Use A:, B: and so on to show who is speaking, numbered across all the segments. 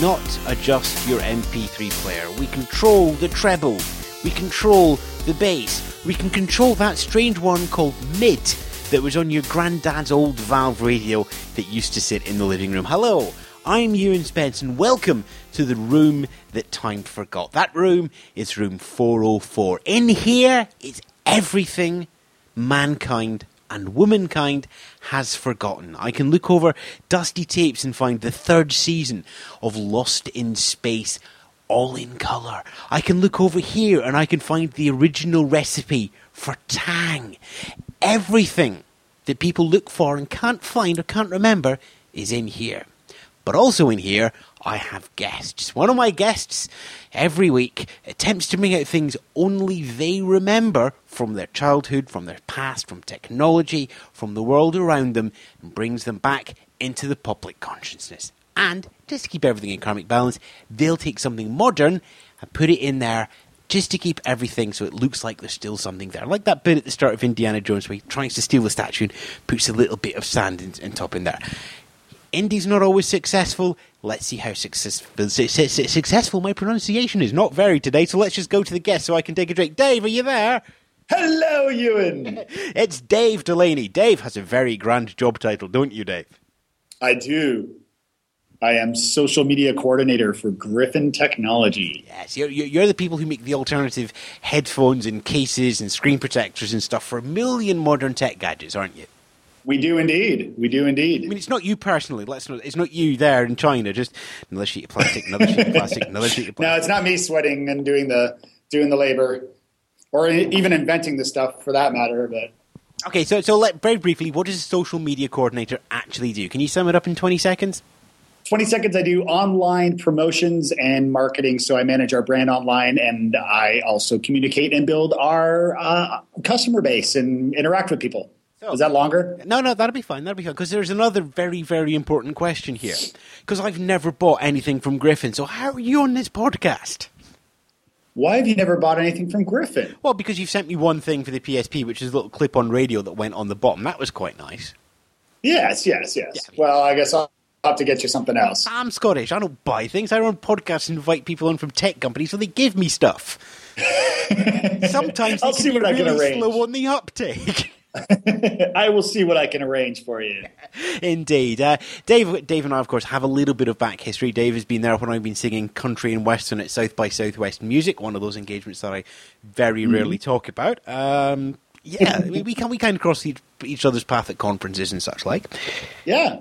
A: not adjust your MP3 player. We control the treble. We control the bass. We can control that strange one called mid that was on your granddad's old valve radio that used to sit in the living room. Hello, I'm Ewan Spence, and welcome to the room that time forgot. That room is room 404. In here is everything mankind and womankind has forgotten. I can look over dusty tapes and find the third season of Lost in Space all in colour. I can look over here and I can find the original recipe for Tang. Everything that people look for and can't find or can't remember is in here. But also in here, I have guests. One of my guests every week attempts to bring out things only they remember from their childhood, from their past, from technology, from the world around them, and brings them back into the public consciousness. And just to keep everything in karmic balance, they'll take something modern and put it in there just to keep everything so it looks like there's still something there. Like that bit at the start of Indiana Jones where he tries to steal the statue and puts a little bit of sand in, in top in there. Indy's not always successful. Let's see how successful, successful my pronunciation is. Not very today, so let's just go to the guest so I can take a drink. Dave, are you there?
B: Hello, Ewan.
A: it's Dave Delaney. Dave has a very grand job title, don't you, Dave?
B: I do. I am social media coordinator for Griffin Technology.
A: Yes, you're, you're the people who make the alternative headphones and cases and screen protectors and stuff for a million modern tech gadgets, aren't you?
B: We do indeed. We do indeed.
A: I mean, it's not you personally. Let's not. It's not you there in China. Just another sheet of plastic, another sheet of plastic, another sheet of plastic.
B: No, it's not me sweating and doing the doing the labor, or even inventing the stuff for that matter. But
A: okay, so so let very briefly, what does a social media coordinator actually do? Can you sum it up in twenty seconds?
B: 20 seconds i do online promotions and marketing so i manage our brand online and i also communicate and build our uh, customer base and interact with people so, is that longer
A: no no that'll be fine that'll be fine because there's another very very important question here because i've never bought anything from griffin so how are you on this podcast
B: why have you never bought anything from Griffin?
A: Well, because you've sent me one thing for the PSP, which is a little clip-on radio that went on the bottom. That was quite nice.
B: Yes, yes, yes. Yeah. Well, I guess I'll have to get you something else.
A: I'm Scottish. I don't buy things. I run podcasts and invite people on from tech companies, so they give me stuff. Sometimes I'll see what I can arrange. slow on the uptake.
B: I will see what I can arrange for you.
A: Indeed. Uh, Dave, Dave and I, of course, have a little bit of back history. Dave has been there when I've been singing country and western at South by Southwest Music, one of those engagements that I very mm. rarely talk about. Um, yeah, we, we, can we kind of cross each, each other's path at conferences and such like.
B: Yeah.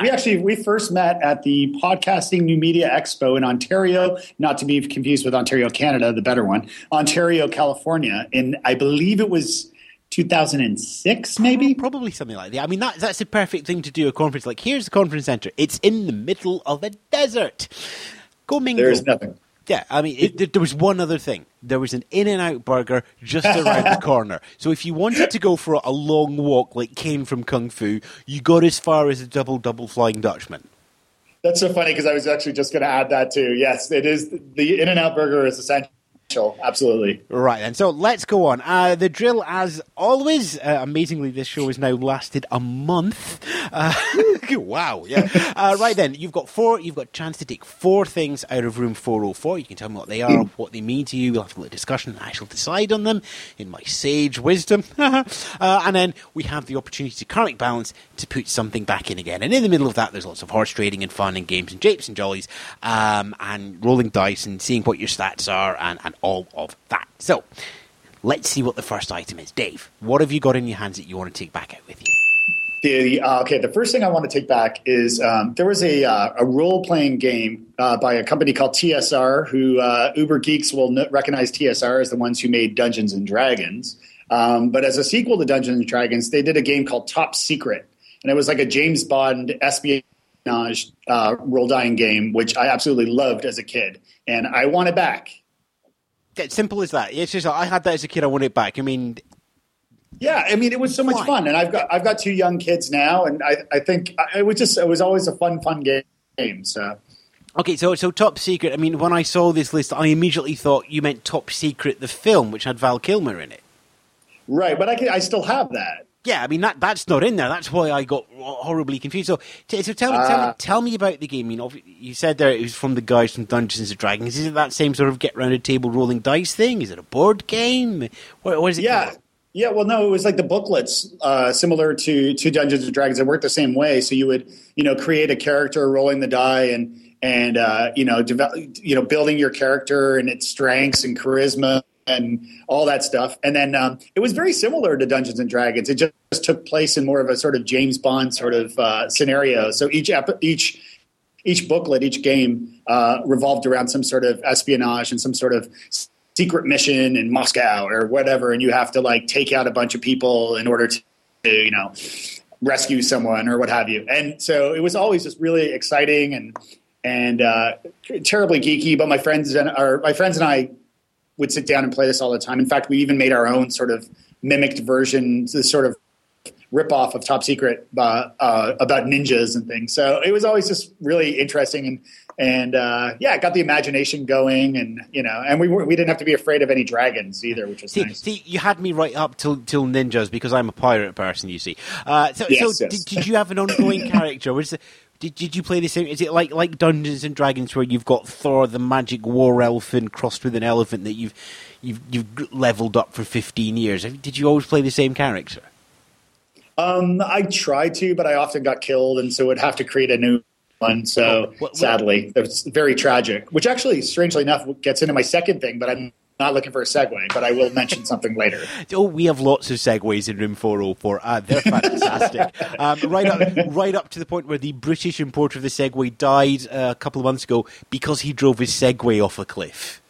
B: We actually we first met at the Podcasting New Media Expo in Ontario, not to be confused with Ontario, Canada, the better one, Ontario, California, in I believe it was 2006, maybe
A: probably something like that. I mean, that, that's the perfect thing to do a conference. Like, here's the conference center. It's in the middle of a desert. Go mingle.
B: There's nothing.
A: Yeah, I mean, it, there was one other thing. There was an In and Out burger just around the corner. So if you wanted to go for a long walk like Caine from Kung Fu, you got as far as a double double Flying Dutchman.
B: That's so funny because I was actually just going to add that too. Yes, it is. The In and Out burger is absolutely.
A: Right, then. so let's go on. Uh, the drill, as always, uh, amazingly, this show has now lasted a month. Uh, wow, yeah. Uh, right then, you've got four. You've got a chance to take four things out of room 404. You can tell me what they are, what they mean to you. We'll have a little discussion, and I shall decide on them in my sage wisdom. Uh, and then we have the opportunity to karmic balance to put something back in again. And in the middle of that, there's lots of horse trading and fun and games and japes and jollies, um, and rolling dice and seeing what your stats are and, and all of that. So, let's see what the first item is. Dave, what have you got in your hands that you want to take back out with you?
B: The, uh, okay, the first thing I want to take back is um, there was a, uh, a role playing game uh, by a company called TSR, who uh, Uber geeks will recognize TSR as the ones who made Dungeons and Dragons. Um, but as a sequel to Dungeons and Dragons, they did a game called Top Secret, and it was like a James Bond espionage uh, role dying game, which I absolutely loved as a kid, and I want it back.
A: It's simple as that. It's just I had that as a kid. I want it back. I mean,
B: yeah, I mean, it was so much fun, and I've got I've got two young kids now, and I I think it was just it was always a fun fun game. So.
A: Okay, so so Top Secret. I mean, when I saw this list, I immediately thought you meant Top Secret, the film, which had Val Kilmer in it.
B: Right, but I can, I still have that.
A: Yeah, I mean that that's not in there. That's why I got horribly confused. So, so tell me, uh, tell me, tell me about the game. You know, you said there it was from the guys from Dungeons and Dragons. Is it that same sort of get round a table rolling dice thing? Is it a board game? What, what is it?
B: Yeah,
A: called?
B: yeah. Well, no, it was like the booklets, uh, similar to to Dungeons and Dragons. It worked the same way. So you would you know create a character, rolling the die, and and uh, you know develop, you know building your character and its strengths and charisma and all that stuff. And then um, it was very similar to Dungeons and Dragons. It just, just, took place in more of a sort of James Bond sort of uh, scenario. So each ep- each each booklet, each game uh, revolved around some sort of espionage and some sort of secret mission in Moscow or whatever, and you have to like take out a bunch of people in order to, you know, rescue someone or what have you. And so it was always just really exciting and and uh, terribly geeky. But my friends and our, my friends and I would sit down and play this all the time. In fact, we even made our own sort of mimicked version, this sort of ripoff of Top Secret uh, uh, about ninjas and things. So it was always just really interesting and and uh, yeah, it got the imagination going, and you know, and we were, we didn't have to be afraid of any dragons either, which was
A: see,
B: nice.
A: See, you had me right up till till ninjas because I'm a pirate person. You see, uh, so,
B: yes,
A: so
B: yes.
A: Did, did, you have an ongoing character? Was did, did you play the same? Is it like like Dungeons and Dragons where you've got Thor, the magic war elfin, crossed with an elephant that you've you've you've leveled up for fifteen years? Did you always play the same character?
B: Um, I tried to, but I often got killed, and so would have to create a new one. So well, sadly, it's very tragic. Which actually, strangely enough, gets into my second thing. But I'm not looking for a segue, but I will mention something later.
A: Oh, we have lots of segues in Room 404. Ah, they're fantastic. um, right, up, right up to the point where the British importer of the Segway died uh, a couple of months ago because he drove his Segway off a cliff.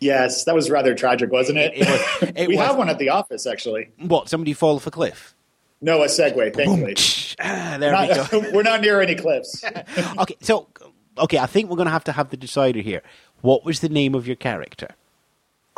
B: Yes, that was rather tragic, wasn't it?
A: it, it, was, it
B: we
A: was.
B: have one at the office, actually.
A: What? Somebody fall off a cliff?
B: No, a Segway, thankfully.
A: ah, there
B: not,
A: we go.
B: we're not near any cliffs.
A: okay, so okay, I think we're going to have to have the decider here. What was the name of your character?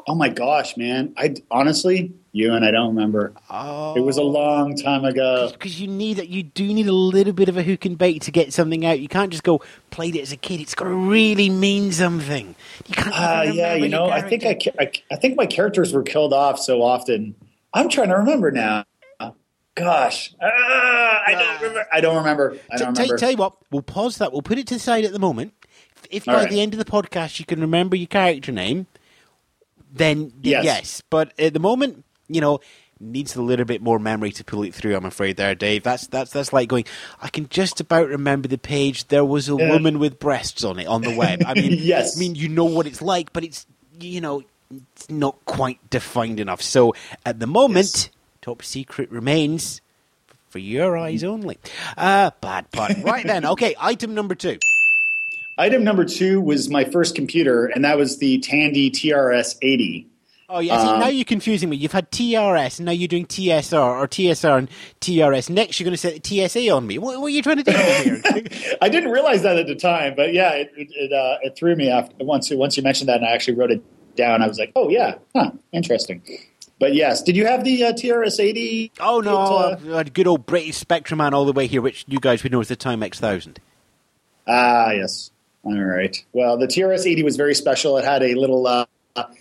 B: Oh my gosh, man! I honestly, you and I don't remember.
A: Oh,
B: it was a long time ago.
A: Because you need that. you do need a little bit of a hook and bait to get something out. You can't just go played it as a kid. It's got to really mean something. You can't.
B: Uh, yeah, you know, I think I, I, I think my characters were killed off so often. I'm trying to remember now. Gosh, uh, I don't remember. I don't remember. I don't
A: tell,
B: remember.
A: Tell you what, we'll pause that. We'll put it to the side at the moment. If by
B: right.
A: the end of the podcast you can remember your character name, then
B: yes.
A: yes. But at the moment, you know, needs a little bit more memory to pull it through. I'm afraid, there, Dave. That's that's that's like going. I can just about remember the page. There was a woman with breasts on it on the web. I mean,
B: Yes.
A: I mean, you know what it's like, but it's you know, it's not quite defined enough. So at the moment,
B: Yes.
A: top secret remains for your eyes only. Uh, bad pun. Right then, okay. Item number two.
B: Item number two was my first computer, and that was the Tandy TRS 80.
A: Oh yeah, see,
B: Um,
A: now you're confusing me. You've had TRS, and now you're doing TSR or TSR and TRS. Next, you're going to say TSA on me. What, what are you trying to do here?
B: I didn't realize that at the time, but yeah, it it, it, uh, it threw me after once you once you mentioned that, and I actually wrote it down. I was like, oh yeah, huh, interesting. But yes, did you have the uh, TRS 80?
A: oh no,
B: Uh,
A: I had good old British Spectrum man all the way here, which you guys would know as the Timex Thousand.
B: Ah, yes. All right. Well, the TRS 80 was very special. It had a little, uh,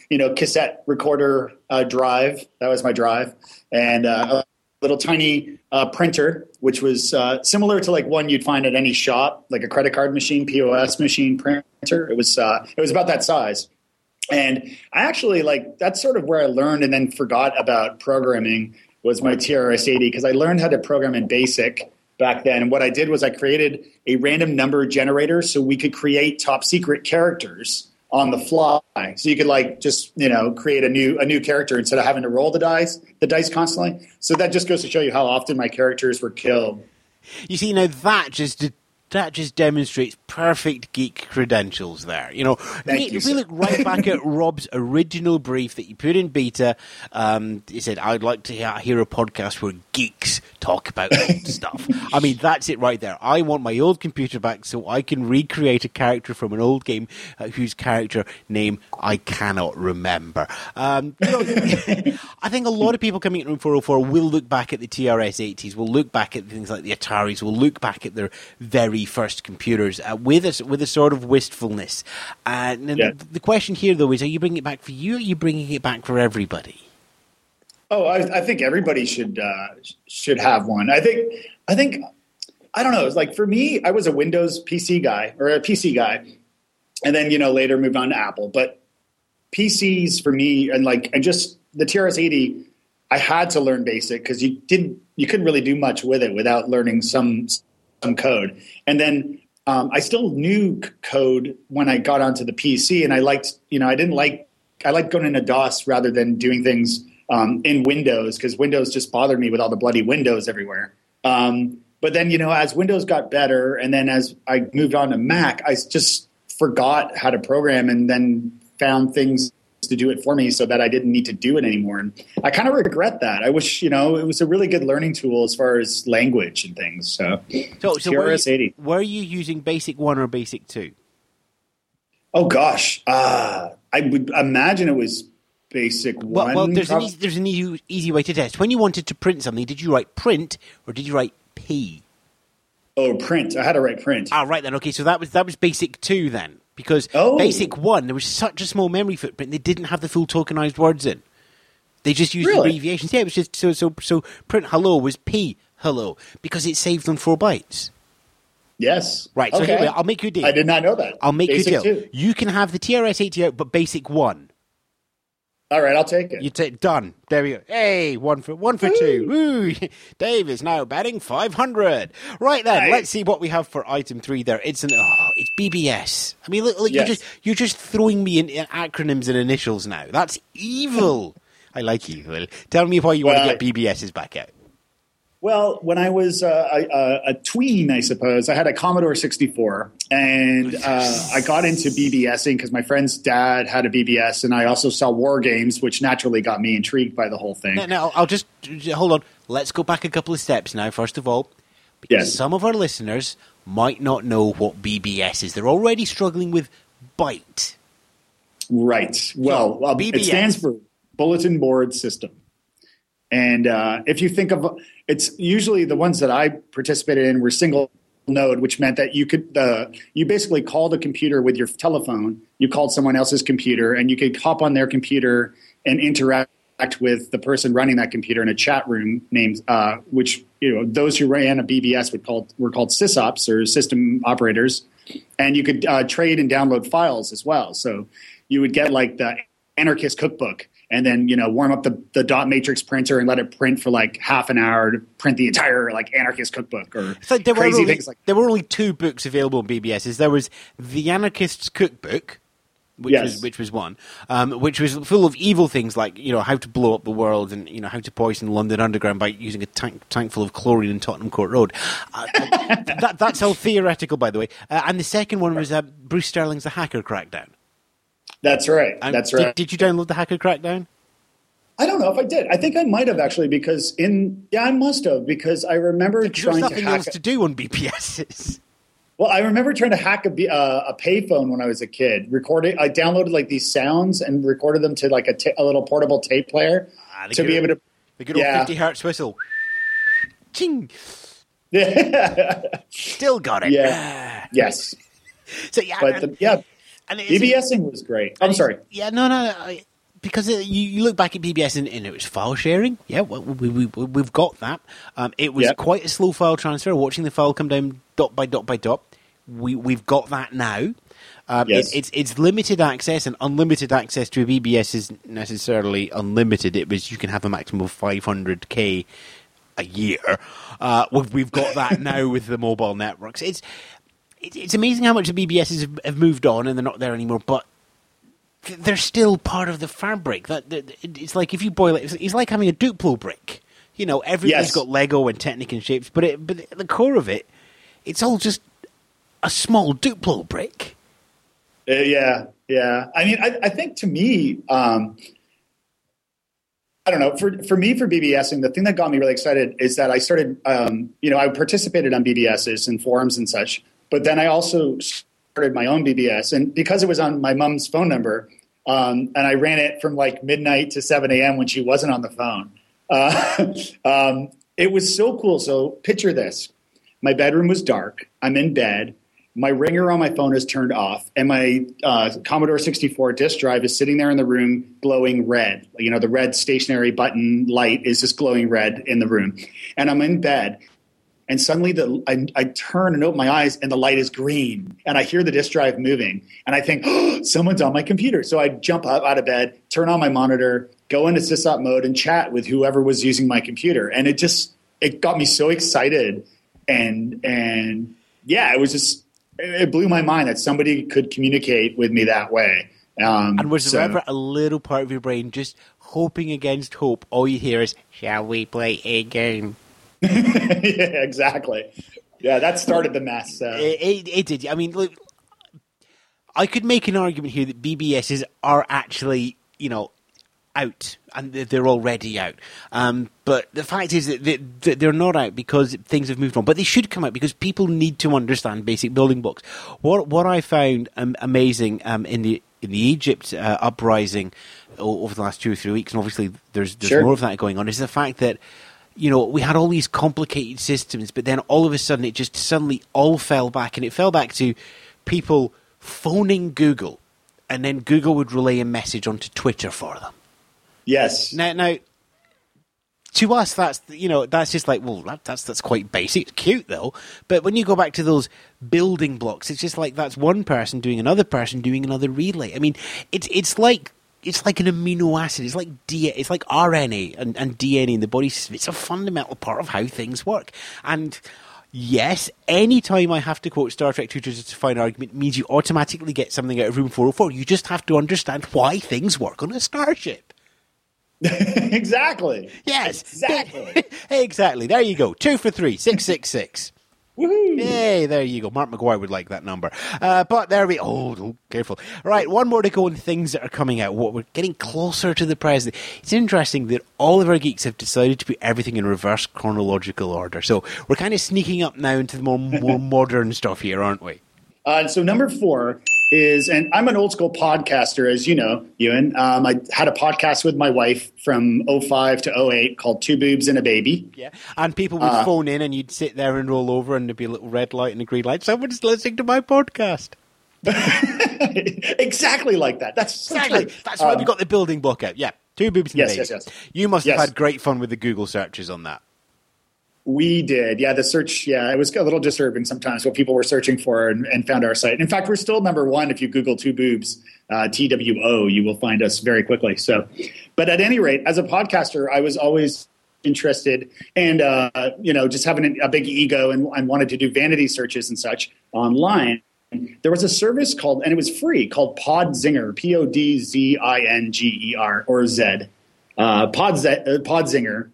B: you know, cassette recorder uh, drive. That was my drive, and uh, a little tiny uh, printer, which was uh, similar to like one you'd find at any shop, like a credit card machine, POS machine printer. It was uh, it was about that size. And I actually like that's sort of where I learned and then forgot about programming was my TRS 80 because I learned how to program in BASIC back then. And what I did was I created a random number generator so we could create top secret characters on the fly. So you could like just you know create a new a new character instead of having to roll the dice the dice constantly. So that just goes to show you how often my characters were killed.
A: You see, now that just that just demonstrates perfect geek credentials there. You know,
B: Thank you,
A: if we look right back at Rob's original brief that he put in beta, um, he said, "I'd like to hear, a podcast where geeks talk about old stuff." I mean, that's it right there. I want my old computer back so I can recreate a character from an old game uh, whose character name I cannot remember. Um, you know, I think a lot of people coming at Room 404 will look back at the TRS 80s, will look back at things like the Ataris, will look back at their very first computers uh, with a, with a sort of wistfulness. And, and
B: Yeah.
A: the question here, though, is are you bringing it back for you or are you bringing it back for everybody?
B: Oh, I, I think everybody should uh, should have one. I think I think I don't know. It's like for me, I was a Windows PC guy or a PC guy, and then you know later moved on to Apple. But PCs for me, and like and just the TRS-80, I had to learn BASIC because you didn't you couldn't really do much with it without learning some some code. And then um, I still knew code when I got onto the PC, and I liked you know I didn't like I liked going into DOS rather than doing things um, in Windows because Windows just bothered me with all the bloody windows everywhere. Um, but then, you know, as Windows got better, and then as I moved on to Mac, I just forgot how to program, and then found things to do it for me so that I didn't need to do it anymore. And I kind of regret that. I wish, you know, it was a really good learning tool as far as language and things. So,
A: so, so were, you, were you using Basic 1 or Basic 2?
B: Oh, gosh. Uh, I would imagine it was basic
A: well,
B: one.
A: Well, there's an, easy, there's an easy, easy way to test. When you wanted to print something, did you write print or did you write P?
B: Oh, print. I had to write print.
A: Ah, right then. Okay, so that was that was basic two then, because oh. basic one there was such a small memory footprint they didn't have the full tokenized words in. They just used really? abbreviations. Yeah, it was just so so so. Print hello was P hello because it saved on four bytes.
B: Yes.
A: Right. So okay. I'll make you a deal.
B: I did not know that.
A: I'll make basic you a deal. Two. You can have the TRS-80 out, but basic one.
B: All right, I'll take it.
A: You take done. There we go. Hey, one for one for Woo. two. Woo. Dave is now batting five hundred. Right then, let's see what we have for item three. There, it's an oh, it's BBS. I mean, look, look yes. you're just you're just throwing me in, in, acronyms and initials now. That's evil. I like you. Tell me why you well, want to get BBSs back out.
B: Well, when I was uh, a, a, tween, I suppose, I had a Commodore 64 and uh, I got into BBSing because my friend's dad had a BBS and I also saw war games, which naturally got me intrigued by the whole thing.
A: Now, now I'll just hold on. Let's go back a couple of steps now, first of all. Because yes. some of our listeners might not know what BBS is. They're already struggling with byte.
B: Right. Well, so, BBS. it stands for Bulletin Board System. And uh, if you think of it's usually the ones that I participated in were single node, which meant that you could uh, you basically called a computer with your telephone. You called someone else's computer, and you could hop on their computer and interact with the person running that computer in a chat room named uh, which you know those who ran a BBS would call were called sysops or system operators, and you could uh, trade and download files as well. So you would get like the anarchist cookbook and then you know warm up the, the dot matrix printer and let it print for like half an hour to print the entire like anarchist cookbook or so there crazy
A: only,
B: things like
A: there were only two books available in BBSs. There was the anarchist's cookbook. Which yes. was which was one, um, which was full of evil things like you know how to blow up the world and you know how to poison London Underground by using a tank tank full of chlorine in Tottenham Court Road. Uh, that, that's all theoretical, by the way. Uh, and the second one was uh, Bruce Sterling's The Hacker Crackdown.
B: That's right. That's right.
A: Did, did, you download the Hacker Crackdown?
B: I don't know if I did. I think I might have actually because in yeah I must have because I remember trying
A: nothing
B: to hack
A: else to do on BBSs.
B: Well, I remember trying to hack a, uh, a payphone when I was a kid. Recorded, I downloaded like these sounds and recorded them to like a, a little portable tape player ah, to be able to.
A: The good old yeah. fifty hertz whistle. Ching. Yeah. Still got it.
B: Yeah. yes.
A: So yeah,
B: but the, yeah, and BBSing was great. I'm sorry.
A: Yeah, no, no, no because it, you, you, look back at BBS and, and, it was file sharing. Yeah, well, we, we, we, have got that. Um, it was yep. quite a slow file transfer. Watching the file come down dot by dot by dot. We we've got that now. Um, yes. It, it's it's limited access and unlimited access to a BBS is necessarily unlimited. It was you can have a maximum of 500k a year. Uh, we've, we've got that now with the mobile networks. It's it's amazing how much the BBSs have moved on and they're not there anymore. But they're still part of the fabric. That, it's like if you boil it, it's, like having a Duplo brick. You know, everything's yes. got Lego and Technic and shapes, but it, but at the core of it, it's all just a small Duplo brick.
B: Uh, yeah, yeah. I mean, I, I think to me, um, I don't know. For for me, for BBSing, the thing that got me really excited is that I started. Um, you know, I participated on BBSs and forums and such, but then I also started my own BBS, and because it was on my mom's phone number, um, and I ran it from like midnight to 7 a.m. when she wasn't on the phone. Uh, um, it was so cool. So picture this: my bedroom was dark. I'm in bed, my ringer on my phone is turned off, and my uh, Commodore 64 disk drive is sitting there in the room glowing red. You know, the red stationary button light is just glowing red in the room. And I'm in bed, and suddenly the, I, I, turn and open my eyes, and the light is green, and I hear the disk drive moving, and I think, oh, someone's on my computer. So I jump up out of bed, turn on my monitor, go into sysop mode, and chat with whoever was using my computer. And it just it got me so excited, and and yeah, it was just it blew my mind that somebody could communicate with me that way.
A: Um, and was there so, ever a little part of your brain just hoping against hope? All you hear is, "Shall we play a game?"
B: Yeah, exactly. Yeah, that started the mess.
A: Uh, it, it, it, did. I mean, look, I could make an argument here that BBSs are actually, you know, out and they're already out. Um, but the fact is that they're not out because things have moved on. But they should come out because people need to understand basic building blocks. What what I found um, amazing um, in the in the Egypt uh, uprising over the last two or three weeks, and obviously there's there's sure. more of that going on, is the fact that you know, we had all these complicated systems, but then all of a sudden it just suddenly all fell back, and it fell back to people phoning Google, and then Google would relay a message onto Twitter for them.
B: Yes.
A: Now, now, to us, that's you know that's just like well, that, that's that's quite basic, it's cute though. But when you go back to those building blocks, it's just like that's one person doing another person doing another relay. I mean, it's it's like it's like an amino acid. It's like D. It's like RNA and, and DNA in the body. It's a fundamental part of how things work. And yes, anytime I have to quote Star Trek to justify an argument means you automatically get something out of Room 404. You just have to understand why things work on a starship.
B: exactly.
A: Yes.
B: Exactly.
A: exactly. There you go. Two for three. Six six six. Woohoo! Hey, there you go. Mark McGwire would like that number. Uh, but there we. Oh, oh, careful. Right, one more to go on things that are coming out. What we're getting closer to the present. It's interesting that all of our geeks have decided to put everything in reverse chronological order. So we're kind of sneaking up now into the more more modern stuff here, aren't we?
B: Uh, so number four is, and I'm an old school podcaster, as you know, Ewan. Um, I had a podcast with my wife from 05 to 08 called Two Boobs and a Baby.
A: Yeah. And people would uh, phone in and you'd sit there and roll over and there'd be a little red light and a green light. Someone's listening to my podcast.
B: exactly like that. That's
A: exactly. That's why um, we got the building book out. Yeah. Two boobs and
B: yes,
A: baby.
B: Yes, yes,
A: You must yes. have had great fun with the Google searches on that.
B: We did. Yeah, the search, yeah, it was a little disturbing sometimes what people were searching for and, and found our site. In fact, we're still number one if you Google two boobs, uh, TWO, you will find us very quickly. So, but at any rate, as a podcaster, I was always interested and, uh, you know, just having a big ego and, and wanted to do vanity searches and such online. There was a service called, and it was free, called Podzinger, P O D Z I N G E R, or Z, uh, Podz- uh, Podzinger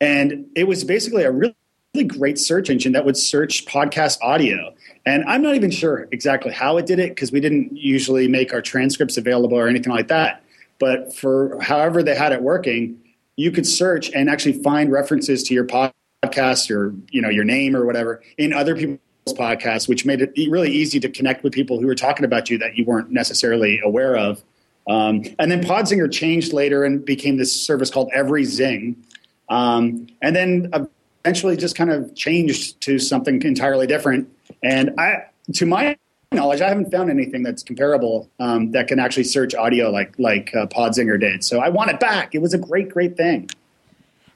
B: and it was basically a really, really great search engine that would search podcast audio. And I'm not even sure exactly how it did it because we didn't usually make our transcripts available or anything like that. But for however they had it working, you could search and actually find references to your podcast or you know your name or whatever in other people's podcasts, which made it really easy to connect with people who were talking about you that you weren't necessarily aware of. Um, and then Podzinger changed later and became this service called Every Everyzing, um, and then eventually just kind of changed to something entirely different. And I, to my knowledge, I haven't found anything that's comparable um, that can actually search audio like like uh, Podzinger did. So I want it back. It was a great, great thing.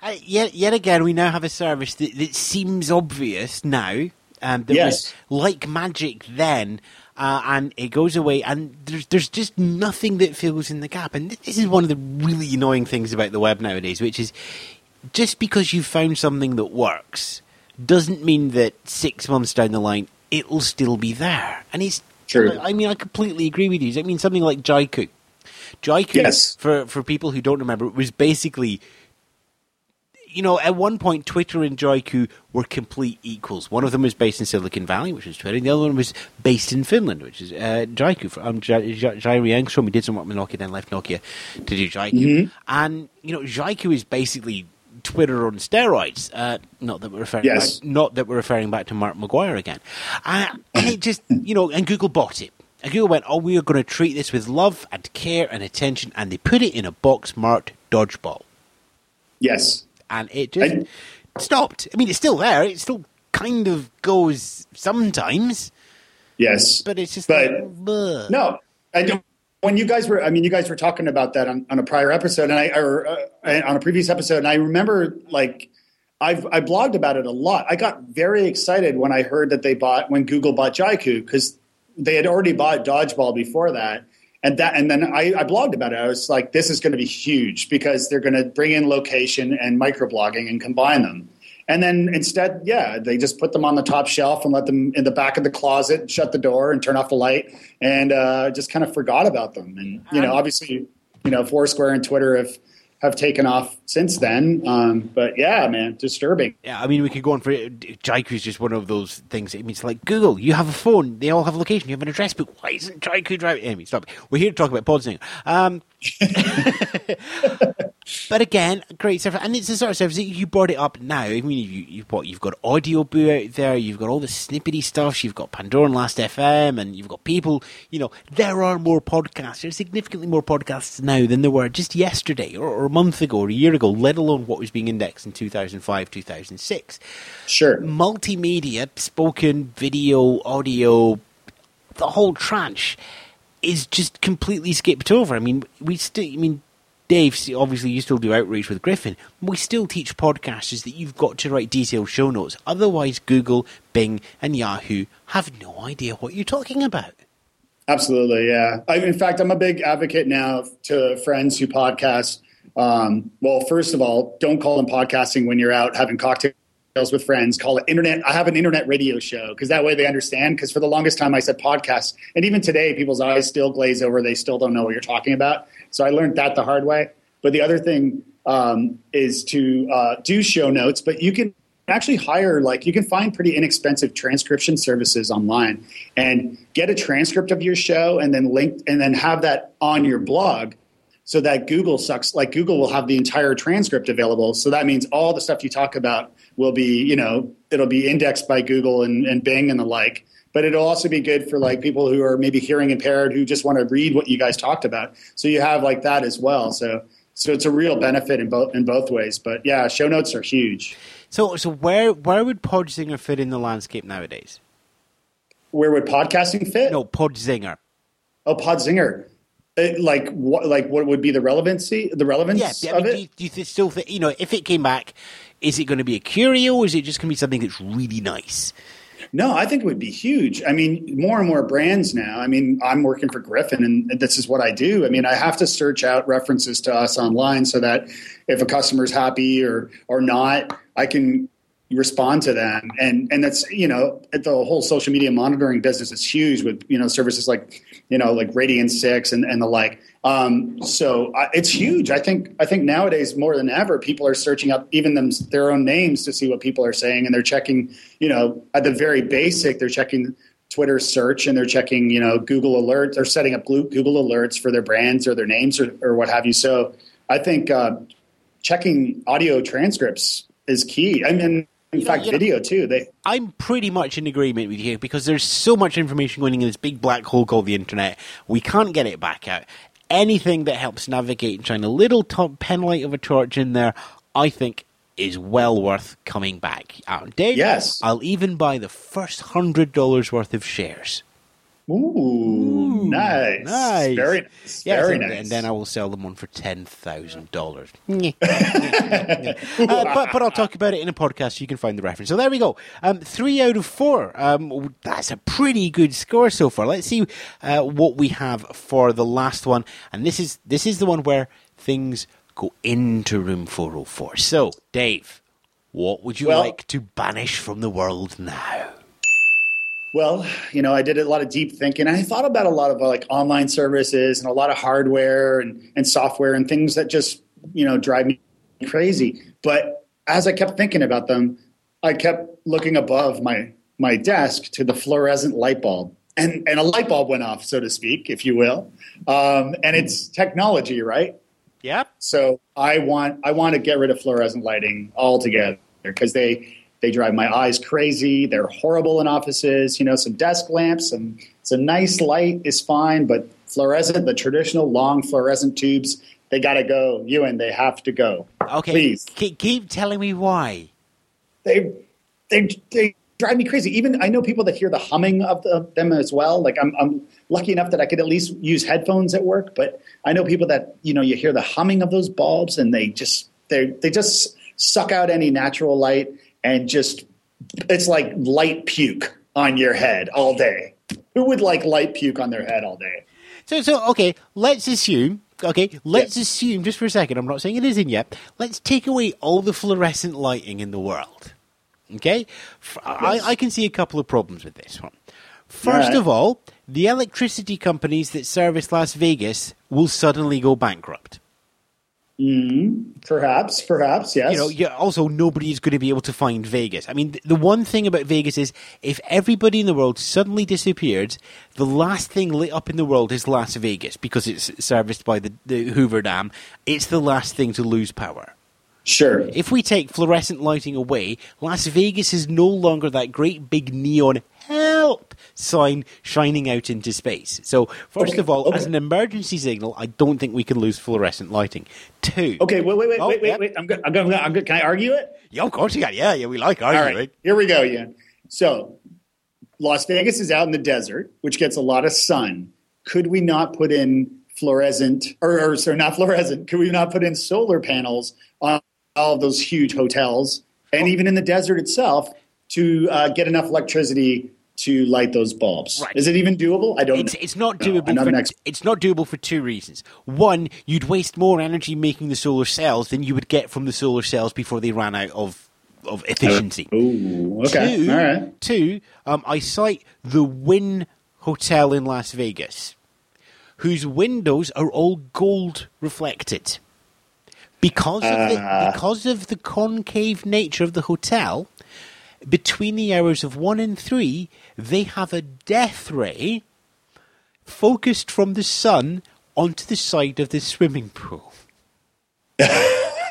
A: Uh, yet, yet again, we now have a service that, that seems obvious now. Um, that yes. was like magic then, uh, and it goes away, and there's there's just nothing that fills in the gap. And this is one of the really annoying things about the web nowadays, which is just because you've found something that works doesn't mean that six months down the line it'll still be there. And it's
B: true.
A: I mean, I completely agree with you. I mean, something like Jaiku. Jaiku, yes. for for people who don't remember, was basically. You know, at one point, Twitter and Jaiku were complete equals. One of them was based in Silicon Valley, which is Twitter, and the other one was based in Finland, which is uh, Jaiku. Um, Jyri Engeström, he did some work with Nokia, then left Nokia to do Jaiku. Mm-hmm. And, you know, Jaiku is basically Twitter on steroids. Uh, not that we're referring yes. back, not that we're referring back to Mark McGwire again. Uh, and it just you know, and Google bought it. And Google went, "Oh, we are going to treat this with love and care and attention," and they put it in a box marked dodgeball.
B: Yes,
A: and it just I, stopped. I mean, it's still there. It still kind of goes sometimes.
B: Yes,
A: but it's just
B: but
A: like,
B: no. I don't. When you guys were, I mean, you guys were talking about that on, on a prior episode, and I or uh, on a previous episode, and I remember like I've I blogged about it a lot. I got very excited when I heard that they bought when Google bought Jaiku because they had already bought Dodgeball before that. And that, and then I, I blogged about it. I was like, "This is going to be huge because they're going to bring in location and microblogging and combine them." And then instead, yeah, they just put them on the top shelf and let them in the back of the closet, shut the door, and turn off the light, and uh, just kind of forgot about them. And you know, obviously, you know, Foursquare and Twitter have have taken off since then. Um, but yeah, man, disturbing.
A: Yeah, I mean, we could go on for Jaiku is just one of those things. It means like Google, you have a phone, they all have a location, you have an address book. Why isn't Jaiku driving? Anyway, stop. We're here to talk about Podzinger. Um, but again, great service, and it's the sort of service that you brought it up now. I mean, you, you what you've got Audioboo out there, you've got all the snippety stuff, you've got Pandora and Last FM, and you've got people. You know, there are more podcasts. There's significantly more podcasts now than there were just yesterday, or, or a month ago, or a year ago. Let alone what was being indexed in 2005, 2006.
B: Sure,
A: multimedia, spoken, video, audio, the whole tranche is just completely skipped over. I mean, we still. I mean Dave, obviously you still do outreach with Griffin. We still teach podcasters that you've got to write detailed show notes. Otherwise, Google, Bing, and Yahoo have no idea what you're talking about.
B: Absolutely, yeah. I, in fact, I'm a big advocate now to friends who podcast. Um, well, first of all, don't call them podcasting when you're out having cocktails with friends. Call it internet. I have an internet radio show because that way they understand. Because for the longest time I said podcast, and even today, people's eyes still glaze over. They still don't know what you're talking about. So I learned that the hard way. But the other thing um, is to uh, do show notes, but you can actually hire like you can find pretty inexpensive transcription services online and get a transcript of your show and then link and then have that on your blog so that Google sucks like Google will have the entire transcript available. So that means all the stuff you talk about will be, you know, it'll be indexed by Google and, and Bing and the like but it'll also be good for like people who are maybe hearing impaired who just want to read what you guys talked about. So you have like that as well. So so it's a real benefit in both in both ways. But yeah, show notes are huge.
A: So so where where would Podzinger fit in the landscape nowadays?
B: Where would podcasting fit?
A: No, Podzinger.
B: Oh, Podzinger. It, like what? Like what would be the relevancy? The relevance
A: yeah, I
B: mean,
A: of
B: it?
A: Do you, do you still think you know if it came back? Is it going to be a curio? or Is it just going to be something that's really nice?
B: No, I think it would be huge. I mean, more and more brands now. I mean, I'm working for Griffin and this is what I do. I mean, I have to search out references to us online so that if a customer's happy or or not, I can respond to them. And and that's, you know, the whole social media monitoring business is huge with, you know, services like, you know, like Radian 6 and, and the like. Um, so uh, it's huge. I think I think nowadays more than ever, people are searching up even them, their own names to see what people are saying, and they're checking. You know, at the very basic, they're checking Twitter search and they're checking. You know, Google alerts. They're setting up Google alerts for their brands or their names or, or what have you. So I think uh, checking audio transcripts is key. I mean. In you fact, know, video know, too. They.
A: I'm pretty much in agreement with you because there's so much information going in this big black hole called the internet. We can't get it back out anything that helps navigate and shine a little top pen light of a torch in there, I think is well worth coming back. Uh, Dave,
B: yes.
A: I'll even buy the first hundred dollars worth of shares.
B: Ooh, Ooh, nice.
A: nice.
B: Very nice. Yeah, Very
A: and,
B: nice.
A: And then I will sell them one for $10,000. uh, but, but I'll talk about it in a podcast. so You can find the reference. So there we go. Um, three out of four. Um, that's a pretty good score so far. Let's see uh, what we have for the last one. And this is, this is the one where things go into room 404. So, Dave, what would you well, like to banish from the world now?
B: Well, you know, I did a lot of deep thinking. I thought about a lot of like online services and a lot of hardware and, and software and things that just, you know, drive me crazy. But as I kept thinking about them, I kept looking above my my desk to the fluorescent light bulb. And, and a light bulb went off, so to speak, if you will. Um, and it's technology, right?
A: Yep.
B: So I want I want to get rid of fluorescent lighting altogether because they they drive my eyes crazy. They're horrible in offices. You know, some desk lamps, some some nice light is fine, but fluorescent, the traditional long fluorescent tubes, they got to go. Ewan, they have to go.
A: Okay,
B: please
A: keep, keep telling me why.
B: They they they drive me crazy. Even I know people that hear the humming of the, them as well. Like I'm, I'm lucky enough that I could at least use headphones at work, but I know people that you know you hear the humming of those bulbs and they just they they just suck out any natural light and just it's like light puke on your head all day. Who would like light puke on their head all day?
A: So, so okay, let's assume. Okay, let's assume just for a second. I'm not saying it isn't yet. Let's take away all the fluorescent lighting in the world. Okay, I can see a couple of problems with this one. First
B: Alright.
A: of all, the electricity companies that service Las Vegas will suddenly go bankrupt. Mm-hmm.
B: Perhaps, perhaps, yes.
A: you know, yeah, also nobody's going to be able to find Vegas. I mean, th- the one thing about Vegas is if everybody in the world suddenly disappeared, the last thing lit up in the world is Las Vegas because it's serviced by the, the Hoover Dam. It's the last thing to lose power.
B: sure.
A: If we take fluorescent lighting away, Las Vegas is no longer that great big neon sign shining out into space. So, first
B: Okay,
A: of all,
B: okay.
A: as an emergency signal, I don't think we can lose fluorescent lighting. Two.
B: Okay, wait, wait, wait,
A: Oh,
B: wait, wait,
A: yep.
B: wait. I'm good. I'm good. I'm good. Can I argue it?
A: Yeah, of course you can. Yeah, yeah, we like
B: All
A: arguing.
B: right, here we go, Ian. So, Las Vegas is out in the desert, which gets a lot of sun. Could we not put in fluorescent, or, or sorry, not fluorescent? Could we not put in solar panels on all of those huge hotels, and even in the desert itself, to uh, get enough electricity to light those bulbs?
A: Right.
B: Is it even doable? I don't.
A: It's,
B: know.
A: it's not doable.
B: Not
A: for,
B: expert.
A: it's not doable for two reasons. One, you'd waste more energy making the solar cells than you would get from the solar cells before they ran out of of efficiency.
B: Ooh, okay,
A: Two,
B: all right.
A: two, um, I cite the Wynn Hotel in Las Vegas, whose windows are all gold reflected. Because of the
B: Ah.
A: because of the concave nature of the hotel, between the hours of one and three, they have a death ray focused from the sun onto the side of the swimming pool.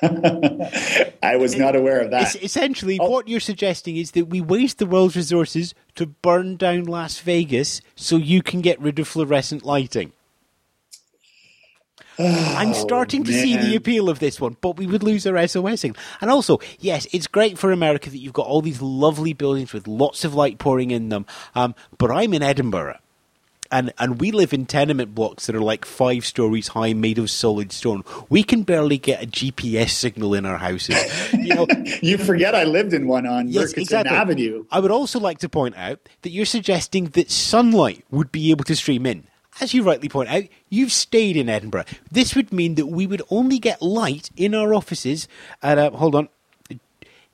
B: I was not aware of that.
A: Es- essentially,
B: Oh.
A: what you're suggesting is that we waste the world's resources to burn down Las Vegas so you can get rid of fluorescent lighting. I'm starting to see the
B: Oh,
A: appeal of this one, but we would lose our SOS signal. And also, yes, it's great for America that you've got all these lovely buildings with lots of light pouring in them. Um, but I'm in Edinburgh, and and we live in tenement blocks that are like five stories high, made of solid stone. We can barely get a GPS signal in our houses. You know,
B: You forget I lived in one on
A: Yes,
B: Murchison
A: exactly.
B: Avenue.
A: I would also like to point out that you're suggesting that sunlight would be able to stream in. As you rightly point out, you've stayed in Edinburgh. This would mean that we would only get light in our offices at uh, hold on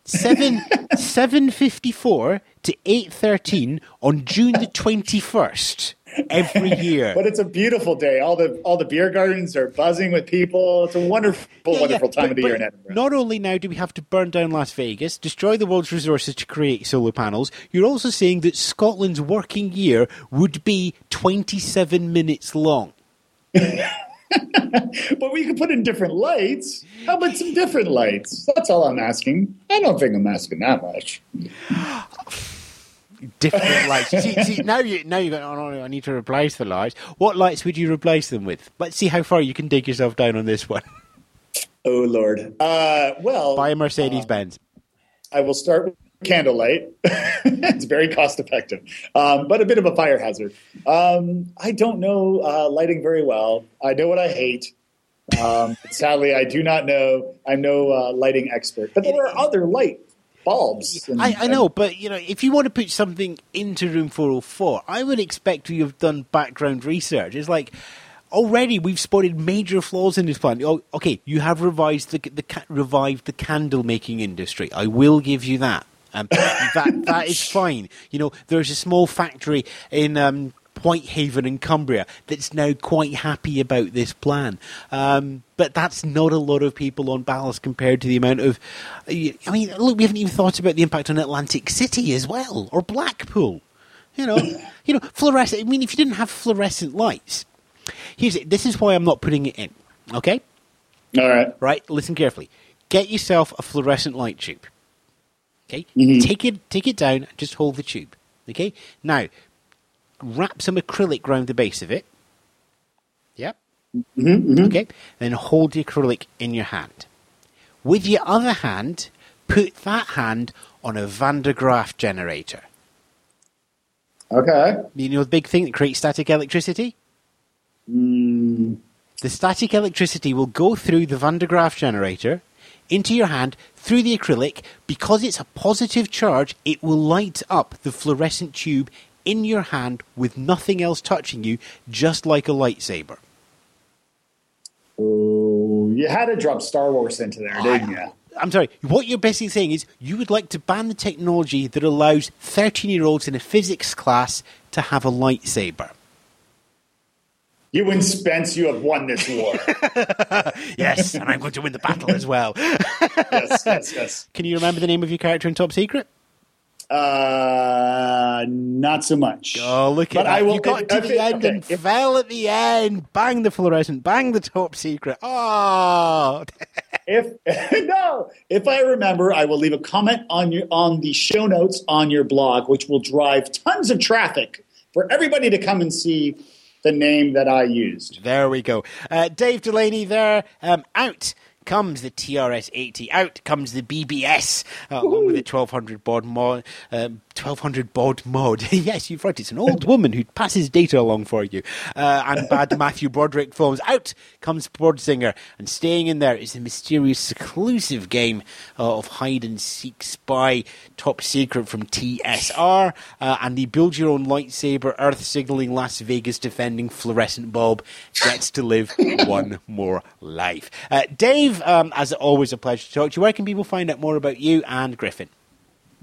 A: seven seven fifty four to eight thirteen on June the twenty first every year.
B: But it's a beautiful day. All the all the beer gardens are buzzing with people. It's a wonderful,
A: Yeah,
B: wonderful
A: yeah,
B: time
A: but-
B: of the year in Edinburgh.
A: Not only now do we have to burn down Las Vegas, destroy the world's resources to create solar panels, you're also saying that Scotland's working year would be 27 minutes long.
B: but we could put in different lights. How about some different lights? That's all I'm asking. I don't think I'm asking that much.
A: Different lights. See, see, now you now you go. Oh no, I need to replace the lights. What lights would you replace them with? Let's see how far you can dig yourself down on this one.
B: Oh Lord. Uh, well,
A: Buy a Mercedes Benz.
B: I will start with candlelight. it's very cost effective, um, but a bit of a fire hazard. Um, I don't know uh, lighting very well. I know what I hate. Um, sadly, I do not know. I'm no uh, lighting expert, but there are other light bulbs. and-
A: I, I know, but you know, if you want to put something into room 404, I would expect you have done background research. It's like already we've spotted major flaws in this plan. Oh, okay, you have revised the, the revived the candle making industry. I will give you that. Um, that that is fine. You know, there's a small factory in um, Whitehaven in Cumbria that's now quite happy about this plan. Um, but that's not a lot of people on ballast compared to the amount of. I mean, look, we haven't even thought about the impact on Atlantic City as well, or Blackpool. You know, you know, fluorescent. I mean, if you didn't have fluorescent lights, here's it. This is why I'm not putting it in. Okay,
B: All right.
A: right? Listen carefully. Get yourself a fluorescent light tube. Okay, take it, take it down, just hold the tube. Okay, now wrap some acrylic round the base of it. Yep. Okay, then hold the acrylic in your hand. With your other hand, put that hand on a Van de Graaff generator.
B: Okay.
A: You know the big thing that creates static electricity?
B: Mm,
A: The static electricity will go through the Van de Graaff generator into your hand through the acrylic. Because it's a positive charge, it will light up the fluorescent tube in your hand with nothing else touching you, just like a lightsaber.
B: oh, you had to drop Star Wars into there, didn't you?
A: I'm sorry, what you're basically saying is you would like to ban the technology that allows 13 year olds in a physics class to have a lightsaber.
B: You and Spence, you have won this war.
A: Yes, and I'm going to win the battle as well.
B: yes, yes, yes.
A: Can you remember the name of your character in Top Secret?
B: Uh, not so much.
A: Oh, look at
B: But
A: that.
B: I will-
A: you got
B: if-
A: to
B: if
A: the end
B: okay,
A: and
B: if-
A: fell at the end. Bang the fluorescent, bang the top secret. Oh,
B: If no, if I remember, I will leave a comment on your on the show notes on your blog, which will drive tons of traffic for everybody to come and see the name that I used.
A: there we go. Uh, Dave Delaney there. Um, out comes the TRS 80. Out comes the BBS, uh, along with the 1200 baud mod. Um, 1200 baud mod. yes, you've right. It's an old woman who passes data along for you. Uh, and bad Matthew Broderick films. Out comes Singer, and staying in there is the mysterious, seclusive game uh, of hide and seek spy, top secret from TSR, uh, and the build your own lightsaber, Earth signaling, Las Vegas defending fluorescent bulb gets to live one more life. Uh, Dave, um, as always, a pleasure to talk to you. Where can people find out more about you and Griffin?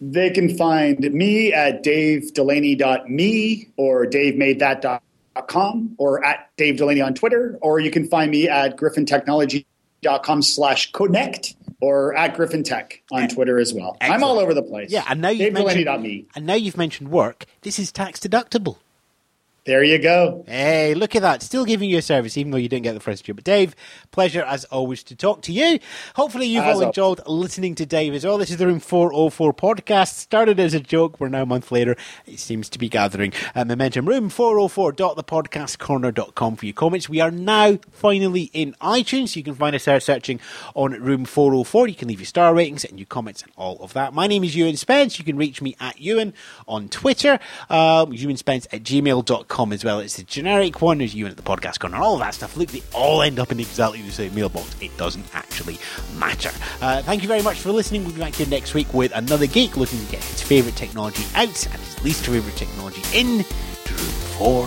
B: They can find me at davedelaney.me or davemadethat.com or at Dave Delaney on Twitter, or you can find me at griffintechnology.com slash connect or at Griffin Tech on Twitter as well. I'm all over the place.
A: Yeah, and now you've mentioned, and now you've mentioned work. This is tax deductible.
B: There you go.
A: Hey, look at that. Still giving you a service, even though you didn't get the first year. But Dave, pleasure as always to talk to you. Hopefully you've
B: As
A: all
B: al-
A: enjoyed listening to Dave as well. This is the Room 404 podcast. Started as a joke. We're now a month later. It seems to be gathering uh, momentum. Room404.thepodcastcorner.com for your comments. We are now finally in iTunes. You can find us there searching on Room 404. You can leave your star ratings and your comments and all of that. My name is Ewan Spence. You can reach me at Ewan on Twitter. Um, Ewan Spence at gmail.com as well. It's the generic one. There's Ewan at the podcast corner. All that stuff. Look, they all end up in exactly the same mailbox. It doesn't actually matter. Uh, thank you very much for listening. We'll be back here next week with another geek looking to get his favourite technology out and his least favourite technology in to Room 4